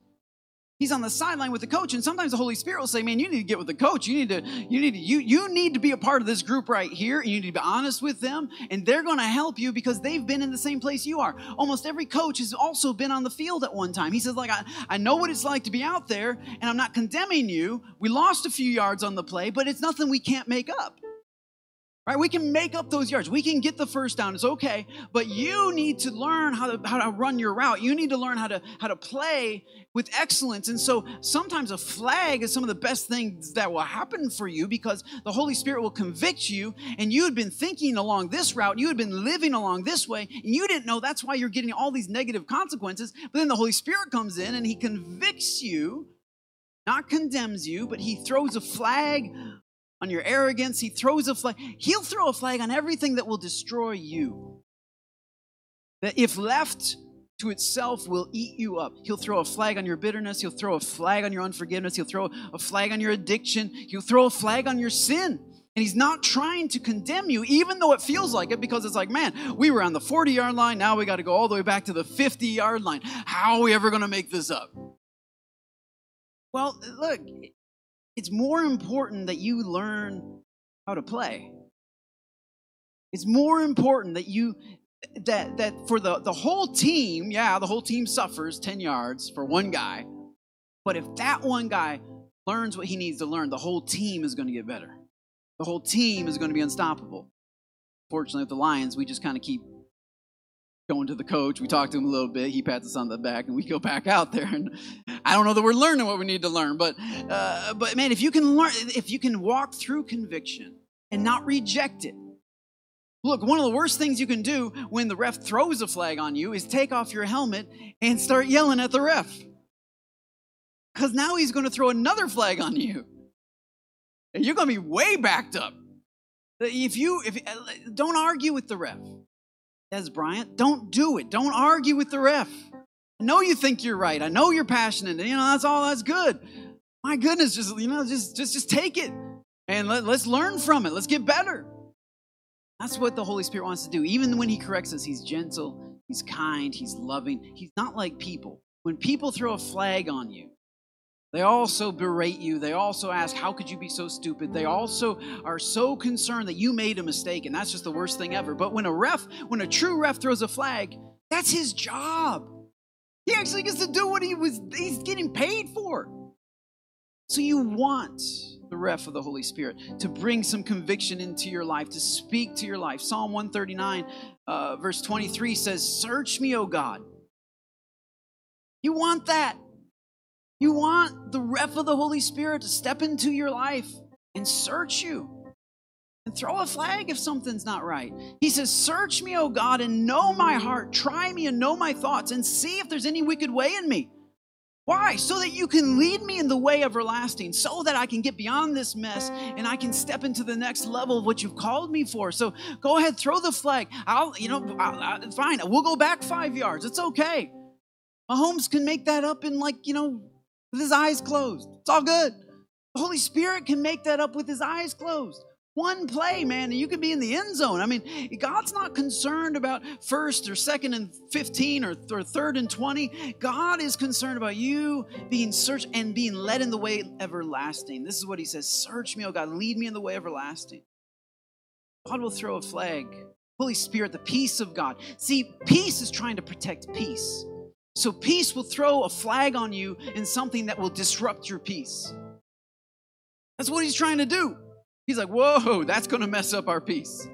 He's on the sideline with the coach, and sometimes the Holy Spirit will say, "Man, you need to get with the coach. You need to, you need to, you, you need to be a part of this group right here, and you need to be honest with them, and they're going to help you because they've been in the same place you are. Almost every coach has also been on the field at one time. He says, like, I, I know what it's like to be out there, and I'm not condemning you. We lost a few yards on the play, but it's nothing we can't make up. Right? We can make up those yards. We can get the first down. It's okay. But you need to learn how to, how to run your route. You need to learn how to, how to play with excellence. And so sometimes a flag is some of the best things that will happen for you because the Holy Spirit will convict you. And you had been thinking along this route, you had been living along this way, and you didn't know that's why you're getting all these negative consequences. But then the Holy Spirit comes in and he convicts you, not condemns you, but he throws a flag on your arrogance. He throws a flag. He'll throw a flag on everything that will destroy you. That if left to itself will eat you up. He'll throw a flag on your bitterness. He'll throw a flag on your unforgiveness. He'll throw a flag on your addiction. He'll throw a flag on your sin. And he's not trying to condemn you, even though it feels like it, because it's like, man, we were on the 40 yard line. Now we got to go all the way back to the 50 yard line. How are we ever going to make this up? Well, look, it's more important that you learn how to play. It's more important that you that that for the the whole team, yeah, the whole team suffers 10 yards for one guy. But if that one guy learns what he needs to learn, the whole team is going to get better. The whole team is going to be unstoppable. Fortunately, with the Lions, we just kind of keep going to the coach. We talk to him a little bit. He pats us on the back, and we go back out there. And [laughs] I don't know that we're learning what we need to learn, but uh, but man, if you can learn, if you can walk through conviction and not reject it. Look, one of the worst things you can do when the ref throws a flag on you is take off your helmet and start yelling at the ref. Because now he's going to throw another flag on you. And you're going to be way backed up. If you if uh, don't argue with the ref. Dez Bryant, don't do it. Don't argue with the ref. I know you think you're right. I know you're passionate. You know, that's all that's good. My goodness, just you know, just just just take it and let, let's learn from it. Let's get better. That's what the Holy Spirit wants to do. Even when He corrects us, He's gentle, He's kind, He's loving. He's not like people. When people throw a flag on you, they also berate you. They also ask, How could you be so stupid? They also are so concerned that you made a mistake, and that's just the worst thing ever. But when a ref, when a true ref throws a flag, that's his job. He actually gets to do what he was he's getting paid for. So you want the ref of the Holy Spirit to bring some conviction into your life, to speak to your life. Psalm 139, uh, verse 23 says, Search me, O God. You want that. You want the ref of the Holy Spirit to step into your life and search you. and throw a flag if something's not right. He says, Search me, O God, and know my heart. Try me and know my thoughts, and see if there's any wicked way in me. Why? So that you can lead me in the way everlasting, so that I can get beyond this mess and I can step into the next level of what you've called me for. So go ahead, throw the flag. I'll, you know, I'll, I'll, fine. We'll go back five yards. It's okay. Mahomes can make that up in like, you know, with his eyes closed. It's all good. The Holy Spirit can make that up with his eyes closed. One play, man, and you can be in the end zone. I mean, God's not concerned about first or second and 15 or, or third and 20. God is concerned about you being searched and being led in the way everlasting. This is what he says Search me, oh God, lead me in the way everlasting. God will throw a flag. Holy Spirit, the peace of God. See, peace is trying to protect peace. So peace will throw a flag on you in something that will disrupt your peace. That's what he's trying to do. He's like, whoa, that's going to mess up our peace.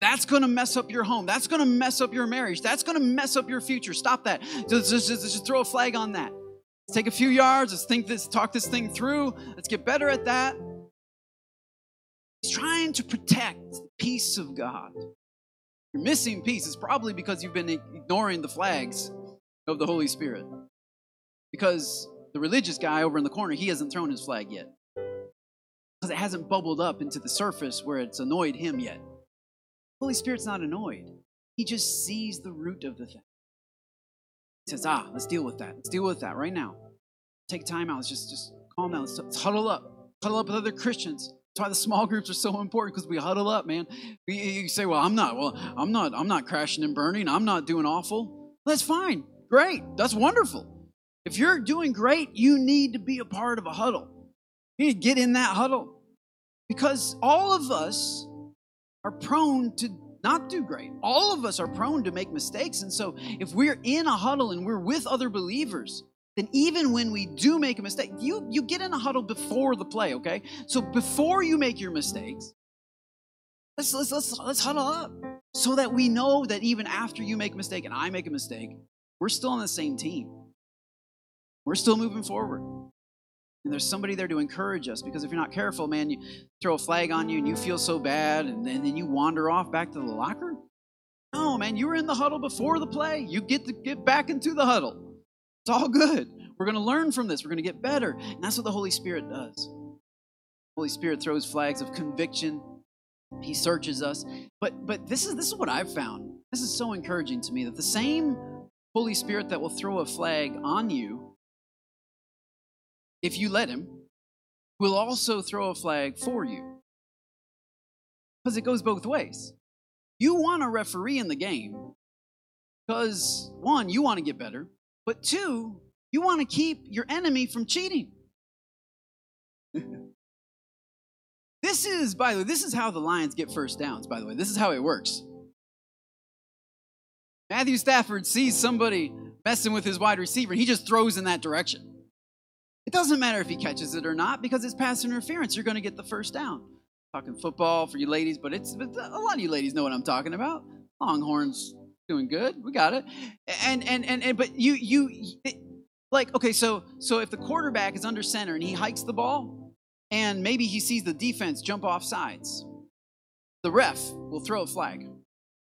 That's going to mess up your home. That's going to mess up your marriage. That's going to mess up your future. Stop that. Just, just, just, throw a flag on that. Let's take a few yards. Let's think this, talk this thing through. Let's get better at that. He's trying to protect the peace of God. You're missing peace. It's probably because you've been ignoring the flags of the Holy Spirit. Because the religious guy over in the corner, he hasn't thrown his flag yet because it hasn't bubbled up into the surface where it's annoyed him yet. Holy Spirit's not annoyed. He just sees the root of the thing. He says, ah, let's deal with that. Let's deal with that right now. Take time out. Let's just, just calm down. Let's, let's huddle up. Huddle up with other Christians. That's why the small groups are so important because we huddle up, man. You say, well, I'm not, well, I'm not, I'm not crashing and burning. I'm not doing awful. That's fine. Great. That's wonderful. If you're doing great, you need to be a part of a huddle. You need to get in that huddle because all of us are prone to not do great. All of us are prone to make mistakes. And so if we're in a huddle and we're with other believers, then even when we do make a mistake, you, you get in a huddle before the play, okay? So before you make your mistakes, let's, let's, let's, let's huddle up so that we know that even after you make a mistake and I make a mistake, we're still on the same team. We're still moving forward. And there's somebody there to encourage us because if you're not careful, man, you throw a flag on you and you feel so bad and, and then you wander off back to the locker. No, man, you were in the huddle before the play. You get to get back into the huddle. It's all good. We're going to learn from this. We're going to get better. And that's what the Holy Spirit does. Holy Spirit throws flags of conviction. He searches us. But but this is this is what I've found. This is so encouraging to me that the same Holy Spirit that will throw a flag on you if you let him, will also throw a flag for you. Because it goes both ways. You want a referee in the game because, one, you want to get better, but two, you want to keep your enemy from cheating. [laughs] this is, by the way, this is how the Lions get first downs, by the way. This is how it works. Matthew Stafford sees somebody messing with his wide receiver, he just throws in that direction. It doesn't matter if he catches it or not because it's pass interference. You're going to get the first down. Talking football for you ladies, but it's but a lot of you ladies know what I'm talking about. Longhorns doing good. We got it. And and and, and but you you it, like okay, so so if the quarterback is under center and he hikes the ball, and maybe he sees the defense jump off sides, the ref will throw a flag.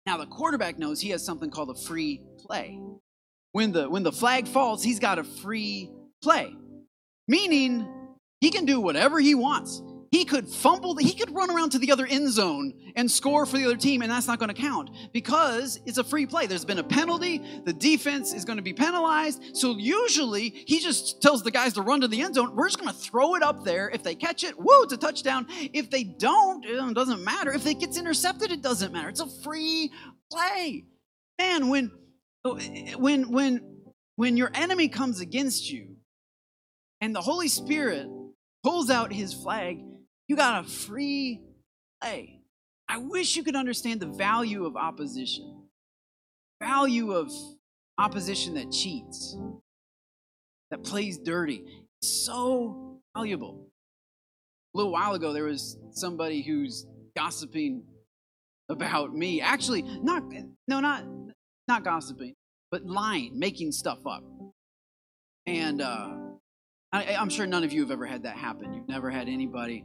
Now the quarterback knows he has something called a free play. When the when the flag falls, he's got a free play. Meaning, he can do whatever he wants. He could fumble, he could run around to the other end zone and score for the other team, and that's not going to count because it's a free play. There's been a penalty, the defense is going to be penalized. So usually he just tells the guys to run to the end zone. We're just going to throw it up there. If they catch it, woo, it's a touchdown. If they don't, eh, it doesn't matter. If it gets intercepted, it doesn't matter. It's a free play. Man, when oh, eh, when when when your enemy comes against you, and the Holy Spirit pulls out his flag, you got a free play. I wish you could understand the value of opposition, value of opposition that cheats, that plays dirty. so valuable. A little while ago, there was somebody who's gossiping about me. Actually, not no, not not gossiping, but lying, making stuff up. And uh, I, am sure none of you have ever had that happen. You've never had anybody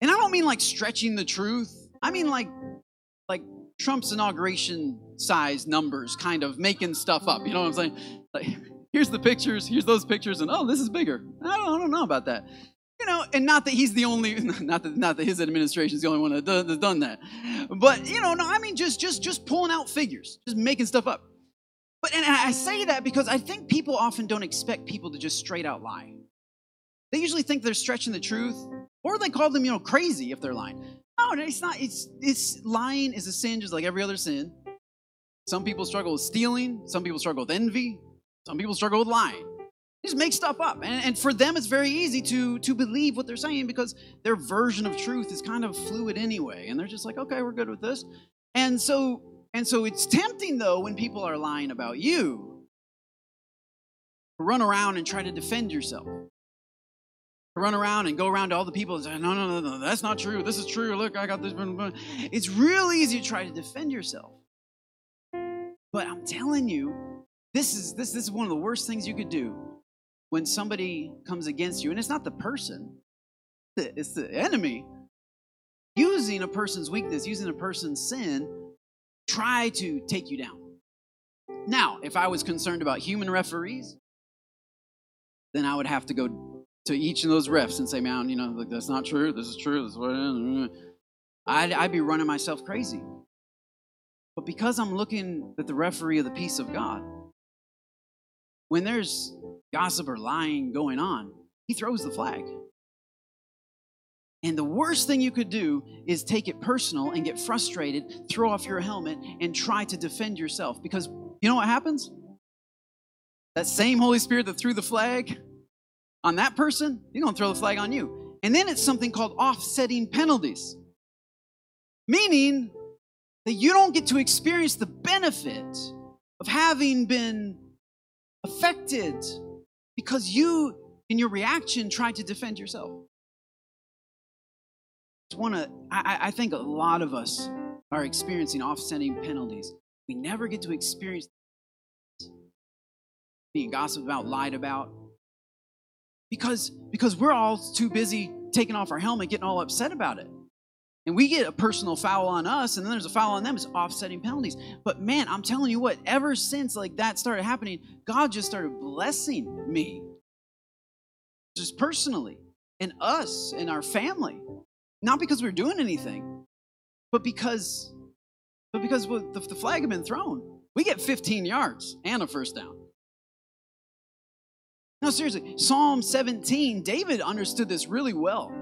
And I don't mean like stretching the truth. I mean like like Trump's inauguration size numbers, kind of making stuff up. You know what I'm saying? Like, here's the pictures, here's those pictures, and oh, this is bigger. I don't, I don't know about that. You know, and not that he's the only, [laughs] not that not that his administration is the only one that does, that's done that, but you know, no, I mean just just just pulling out figures, just making stuff up. But and I say that because I think people often don't expect people to just straight out lie. They usually think they're stretching the truth, or they call them, you know, crazy if they're lying. No, it's not. It's it's lying is a sin just like every other sin. Some people struggle with stealing. Some people struggle with envy. Some people struggle with lying. They just make stuff up, and, and for them, it's very easy to to believe what they're saying because their version of truth is kind of fluid anyway, and they're just like, okay, we're good with this. And so and so it's tempting though when people are lying about you to run around and try to defend yourself run around and go around to all the people and say, no, no, no, no, that's not true. This is true. Look, I got this. It's real easy to try to defend yourself. But I'm telling you, this is this, this is one of the worst things you could do when somebody comes against you. And it's not the person, it's the enemy. Using a person's weakness, using a person's sin, try to take you down. Now, if I was concerned about human referees, then I would have to go to each of those refs and say, man, you know, like, that's not true. This is true. This is what I'd, I'd be running myself crazy. But because I'm looking at the referee of the peace of God, when there's gossip or lying going on, he throws the flag. And the worst thing you could do is take it personal and get frustrated, throw off your helmet, and try to defend yourself. Because you know what happens? That same Holy Spirit that threw the flag on that person, you're going to throw the flag on you. And then it's something called offsetting penalties, meaning that you don't get to experience the benefit of having been affected because you, in your reaction, tried to defend yourself. It's one of, I, I think a lot of us are experiencing offsetting penalties. We never get to experience being gossiped about, lied about, because because we're all too busy taking off our helmet getting all upset about it. And we get a personal foul on us and then there's a foul on them it's offsetting penalties. But man i'm telling you what ever since like that started happening god just started blessing me. Just personally and us and our family. Not because we are doing anything but because but because the flag had been thrown. We get 15 yards and a first down no, seriously, Psalm 17, David understood this really well.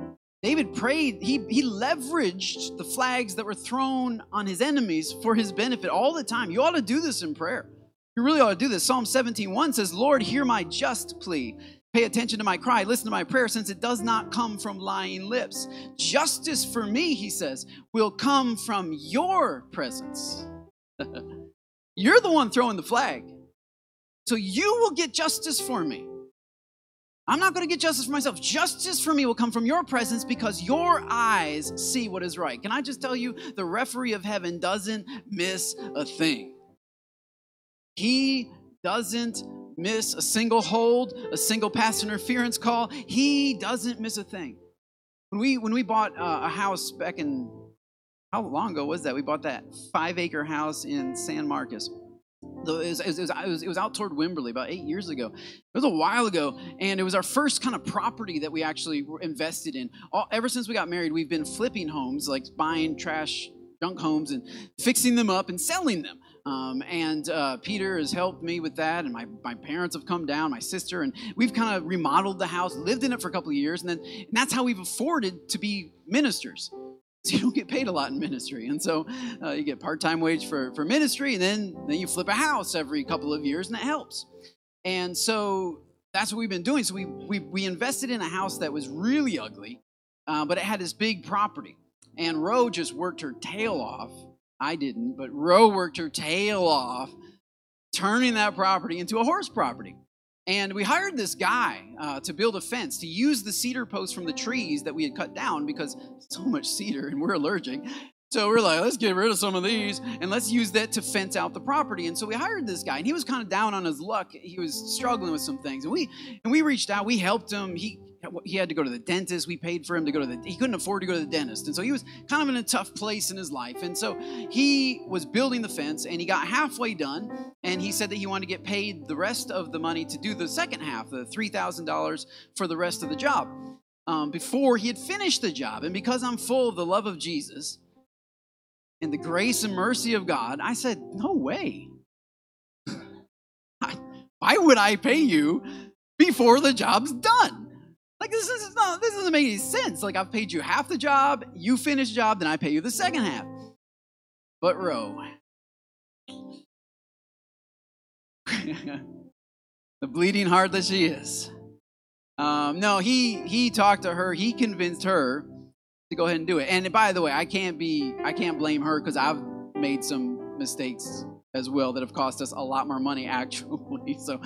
David prayed, he, he leveraged the flags that were thrown on his enemies for his benefit all the time. You ought to do this in prayer. You really ought to do this. Psalm 17, 1 says, Lord, hear my just plea. Pay attention to my cry. Listen to my prayer, since it does not come from lying lips. Justice for me, he says, will come from your presence. [laughs] You're the one throwing the flag. So you will get justice for me. I'm not going to get justice for myself. Justice for me will come from your presence because your eyes see what is right. Can I just tell you, the referee of heaven doesn't miss a thing. He doesn't miss a single hold, a single pass interference call. He doesn't miss a thing. When we when we bought uh, a house back in how long ago was that? We bought that five acre house in San Marcos it was, it, was, it, was, it was out toward Wimberley about eight years ago. It was a while ago, and it was our first kind of property that we actually invested in. All, ever since we got married, we've been flipping homes, like buying trash, junk homes, and fixing them up and selling them. Um, and uh, Peter has helped me with that, and my, my parents have come down, my sister, and we've kind of remodeled the house, lived in it for a couple of years, and then and that's how we've afforded to be ministers you don't get paid a lot in ministry. And so uh, you get part-time wage for, for ministry, and then, then you flip a house every couple of years, and it helps. And so that's what we've been doing. So we, we, we invested in a house that was really ugly, uh, but it had this big property. And Ro just worked her tail off. I didn't, but Ro worked her tail off, turning that property into a horse property. And we hired this guy uh, to build a fence, to use the cedar posts from the trees that we had cut down because so much cedar and we're allergic. So we're like, let's get rid of some of these and let's use that to fence out the property. And so we hired this guy, and he was kind of down on his luck. He was struggling with some things, and we and we reached out. We helped him. He he had to go to the dentist. We paid for him to go to the. He couldn't afford to go to the dentist, and so he was kind of in a tough place in his life. And so he was building the fence, and he got halfway done, and he said that he wanted to get paid the rest of the money to do the second half, the three thousand dollars for the rest of the job. Um, before he had finished the job, and because I'm full of the love of Jesus and the grace and mercy of God, I said, No way. [laughs] Why would I pay you before the job's done? Like this is not this doesn't make any sense. Like I've paid you half the job, you finish the job, then I pay you the second half. But Ro, [laughs] the bleeding heart that she is. Um, no, he he talked to her. He convinced her to go ahead and do it. And by the way, I can't be I can't blame her because I've made some mistakes as well that have cost us a lot more money [laughs] actually. So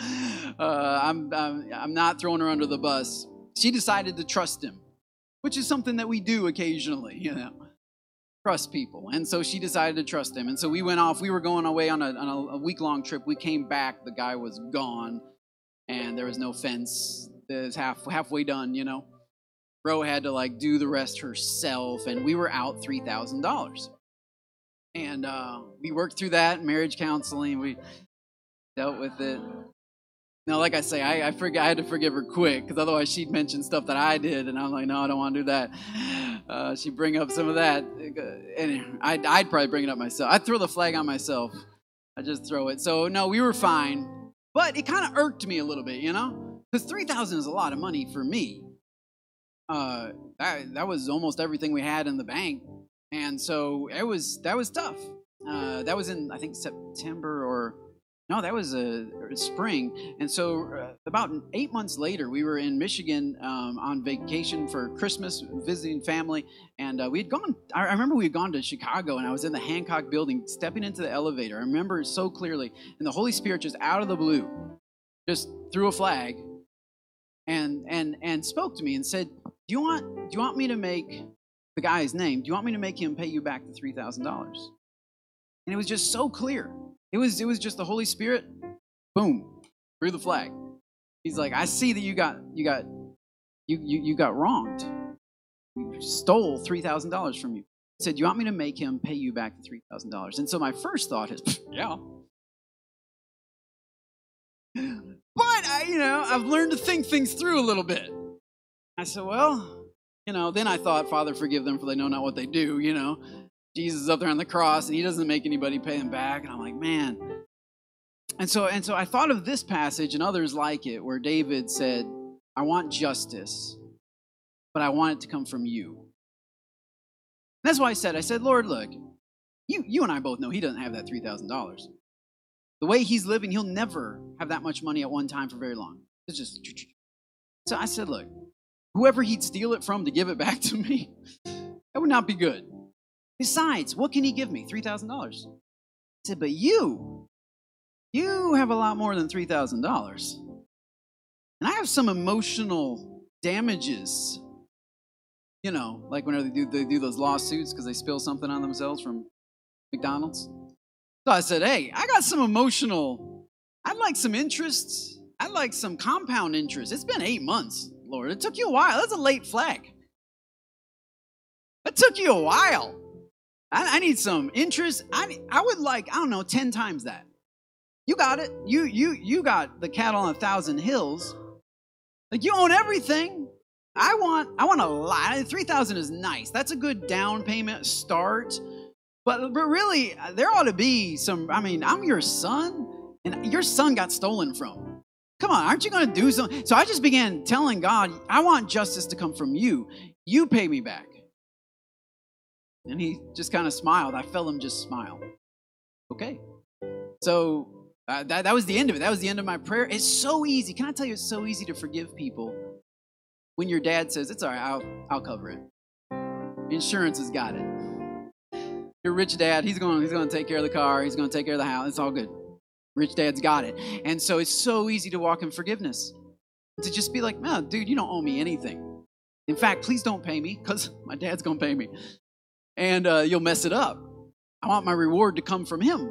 uh, I'm, I'm I'm not throwing her under the bus. She decided to trust him, which is something that we do occasionally, you know. Trust people. And so she decided to trust him. And so we went off. We were going away on a, on a, week long trip. We came back. The guy was gone, and there was no fence. It was half, halfway done, you know. Ro had to like do the rest herself, and we were out three thousand dollars. And uh, we worked through that marriage counseling. We dealt with it. Now, like I say, I I, forget, I had to forgive her quick because otherwise she'd mention stuff that I did, and I'm like, no, I don't want to do that. Uh, she'd bring up some of that, and I'd, I'd probably bring it up myself. I'd throw the flag on myself. I just throw it. So no, we were fine, but it kind of irked me a little bit, you know, because three thousand is a lot of money for me uh, that that was almost everything we had in the bank, and so it was that was tough. Uh, that was in I think September or no, that was a, a spring. And so uh, about eight months later, we were in Michigan um, on vacation for Christmas, visiting family, and uh, we had gone. I remember we had gone to Chicago, and I was in the Hancock Building, stepping into the elevator. I remember it so clearly, and the Holy Spirit just out of the blue, just threw a flag, and and and spoke to me and said, do you want do you want me to make the guy's name? Do you want me to make him pay you back the three thousand dollars? And it was just so clear. It was it was just the Holy Spirit, boom, threw the flag. He's like, I see that you got you got you you, you got wronged. You stole three thousand dollars from you. He said, you want me to make him pay you back the three thousand dollars? And so my first thought is, [laughs] yeah. But I, you know, I've learned to think things through a little bit. I said, well, you know, then I thought, Father, forgive them for they know not what they do, you know. Jesus is up there on the cross and he doesn't make anybody pay him back. And I'm like, man. And so, and so I thought of this passage and others like it where David said, I want justice, but I want it to come from you. And that's why I said, I said, Lord, look, you, you and I both know he doesn't have that $3,000. The way he's living, he'll never have that much money at one time for very long. It's just. So I said, look, whoever he'd steal it from to give it back [laughs] to me, that would not be good. Besides, what can he give me? $3,000. He said, but you, you have a lot more than $3,000. And I have some emotional damages. You know, like whenever they do, they do those lawsuits because they spill something on themselves from McDonald's. So I said, hey, I got some emotional, I'd like some interest. I'd like some compound interest. It's been eight months. Lord. It took you a while. That's a late flag. It took you a while. I, I need some interest. I, I would like, I don't know, 10 times that. You got it. You you you got the cattle on a thousand hills. Like you own everything. I want I want a lot. Three thousand is nice. That's a good down payment start. But but really, uh, there ought to be some. I mean, I'm your son, and your son got stolen from. Come on, aren't you going to do something? So I just began telling God, I want justice to come from you. You pay me back. And he just kind of smiled. I felt him just smile. Okay. So uh, that, that was the end of it. That was the end of my prayer. It's so easy. Can I tell you, it's so easy to forgive people when your dad says, It's all right, I'll, I'll cover it. Insurance has got it. Your rich dad, he's going, he's going to take care of the car, he's going to take care of the house. It's all good. Rich dad's got it. And so it's so easy to walk in forgiveness. To just be like, no, dude, you don't owe me anything. In fact, please don't pay me because [laughs] my dad's going to pay me. And uh, you'll mess it up. I want my reward to come from Him.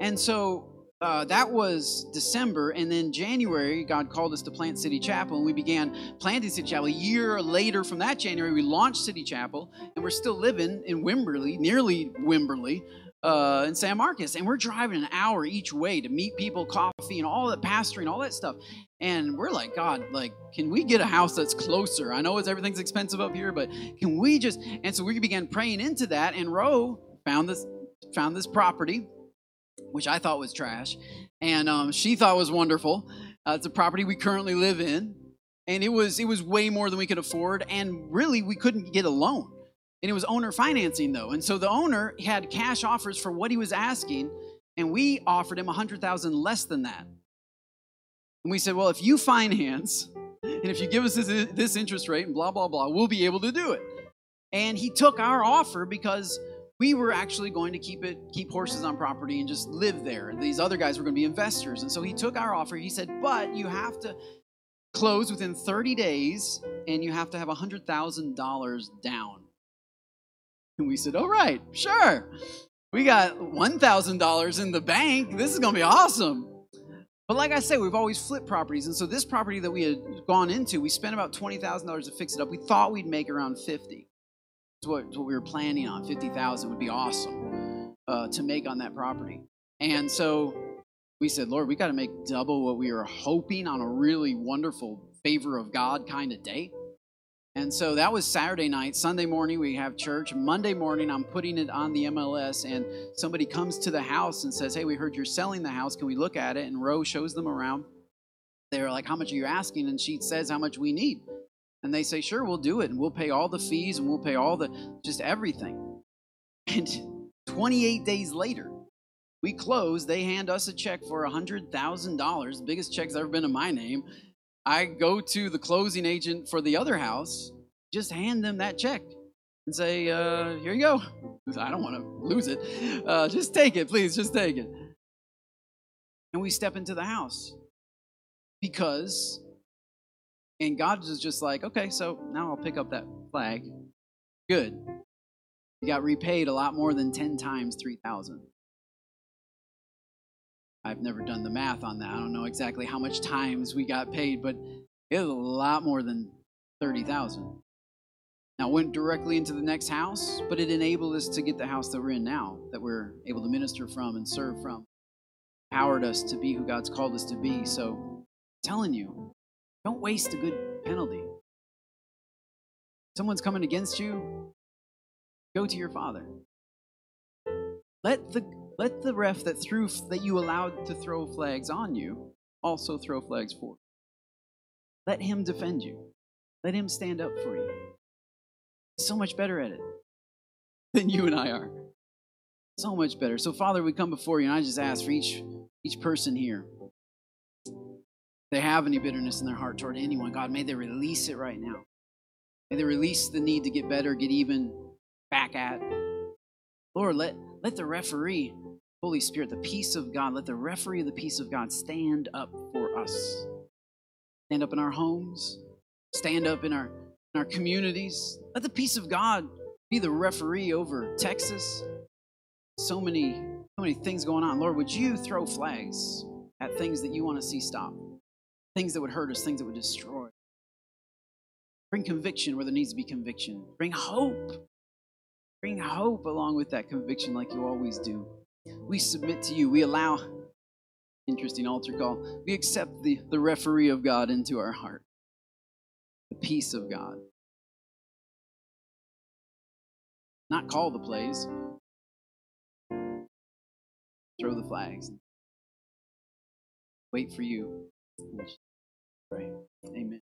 And so uh, that was December, and then January, God called us to plant City Chapel, and we began planting City Chapel. A year later from that January, we launched City Chapel, and we're still living in Wimberley, nearly Wimberley, uh, in San Marcos, and we're driving an hour each way to meet people, coffee, and all that pastoring, all that stuff. And we're like, God, like, can we get a house that's closer? I know it's everything's expensive up here, but can we just? And so we began praying into that, and Roe found this found this property, which I thought was trash, and um, she thought was wonderful. Uh, it's a property we currently live in, and it was it was way more than we could afford, and really we couldn't get a loan and it was owner financing though. And so the owner had cash offers for what he was asking and we offered him a hundred thousand less than that. And we said well if you finance and if you give us this, this interest rate and blah blah blah we'll be able to do it. And he took our offer because we were actually going to keep it keep horses on property and just live there. These other guys were going to be investors. And so he took our offer. He said but you have to close within 30 days and you have to have $100000 down and we said, All right, sure. We got $1,000 in the bank. This is going to be awesome. But like I said, we've always flipped properties. And so this property that we had gone into, we spent about $20,000 to fix it up. We thought we'd make around 50. That's what, what we were planning on. 50,000 would be awesome uh, to make on that property. And so we said, Lord, we got to make double what we were hoping on a really wonderful favor of God kind of day. And so that was Saturday night. Sunday morning, we have church. Monday morning, I'm putting it on the MLS, and somebody comes to the house and says, Hey, we heard you're selling the house. Can we look at it? And Roe shows them around. They're like, How much are you asking? And she says, How much we need. And they say, Sure, we'll do it. And we'll pay all the fees and we'll pay all the just everything. And 28 days later, we close. They hand us a check for $100,000, biggest check's ever been in my name. I go to the closing agent for the other house, just hand them that check and say, uh, here you go. [laughs] I don't want to lose it. Uh, just take it, please, just take it. And we step into the house because, and God is just like, okay, so now I'll pick up that flag. Good. You got repaid a lot more than 10 times 3,000. I've never done the math on that. I don't know exactly how much times we got paid, but it was a lot more than 30,000. Now, went directly into the next house, but it enabled us to get the house that we're in now, that we're able to minister from and serve from. Powered us to be who God's called us to be. So, I'm telling you, don't waste a good penalty. Someone's coming against you, go to your father. Let the let the ref that threw that you allowed to throw flags on you also throw flags for. You. Let him defend you. Let him stand up for you. He's so much better at it than you and I are. So much better. So, Father, we come before you, and I just ask for each each person here. They have any bitterness in their heart toward anyone, God, may they release it right now. May they release the need to get better, get even, back at. Lord, let, let the referee Holy Spirit, the peace of God, let the referee of the peace of God stand up for us. Stand up in our homes, stand up in our, in our communities. Let the peace of God be the referee over Texas. So many, so many things going on. Lord, would you throw flags at things that you want to see stop? Things that would hurt us, things that would destroy. Bring conviction where there needs to be conviction. Bring hope. Bring hope along with that conviction, like you always do. We submit to you. We allow, interesting altar call, we accept the, the referee of God into our heart, the peace of God. Not call the plays, throw the flags. Wait for you. Pray. Amen.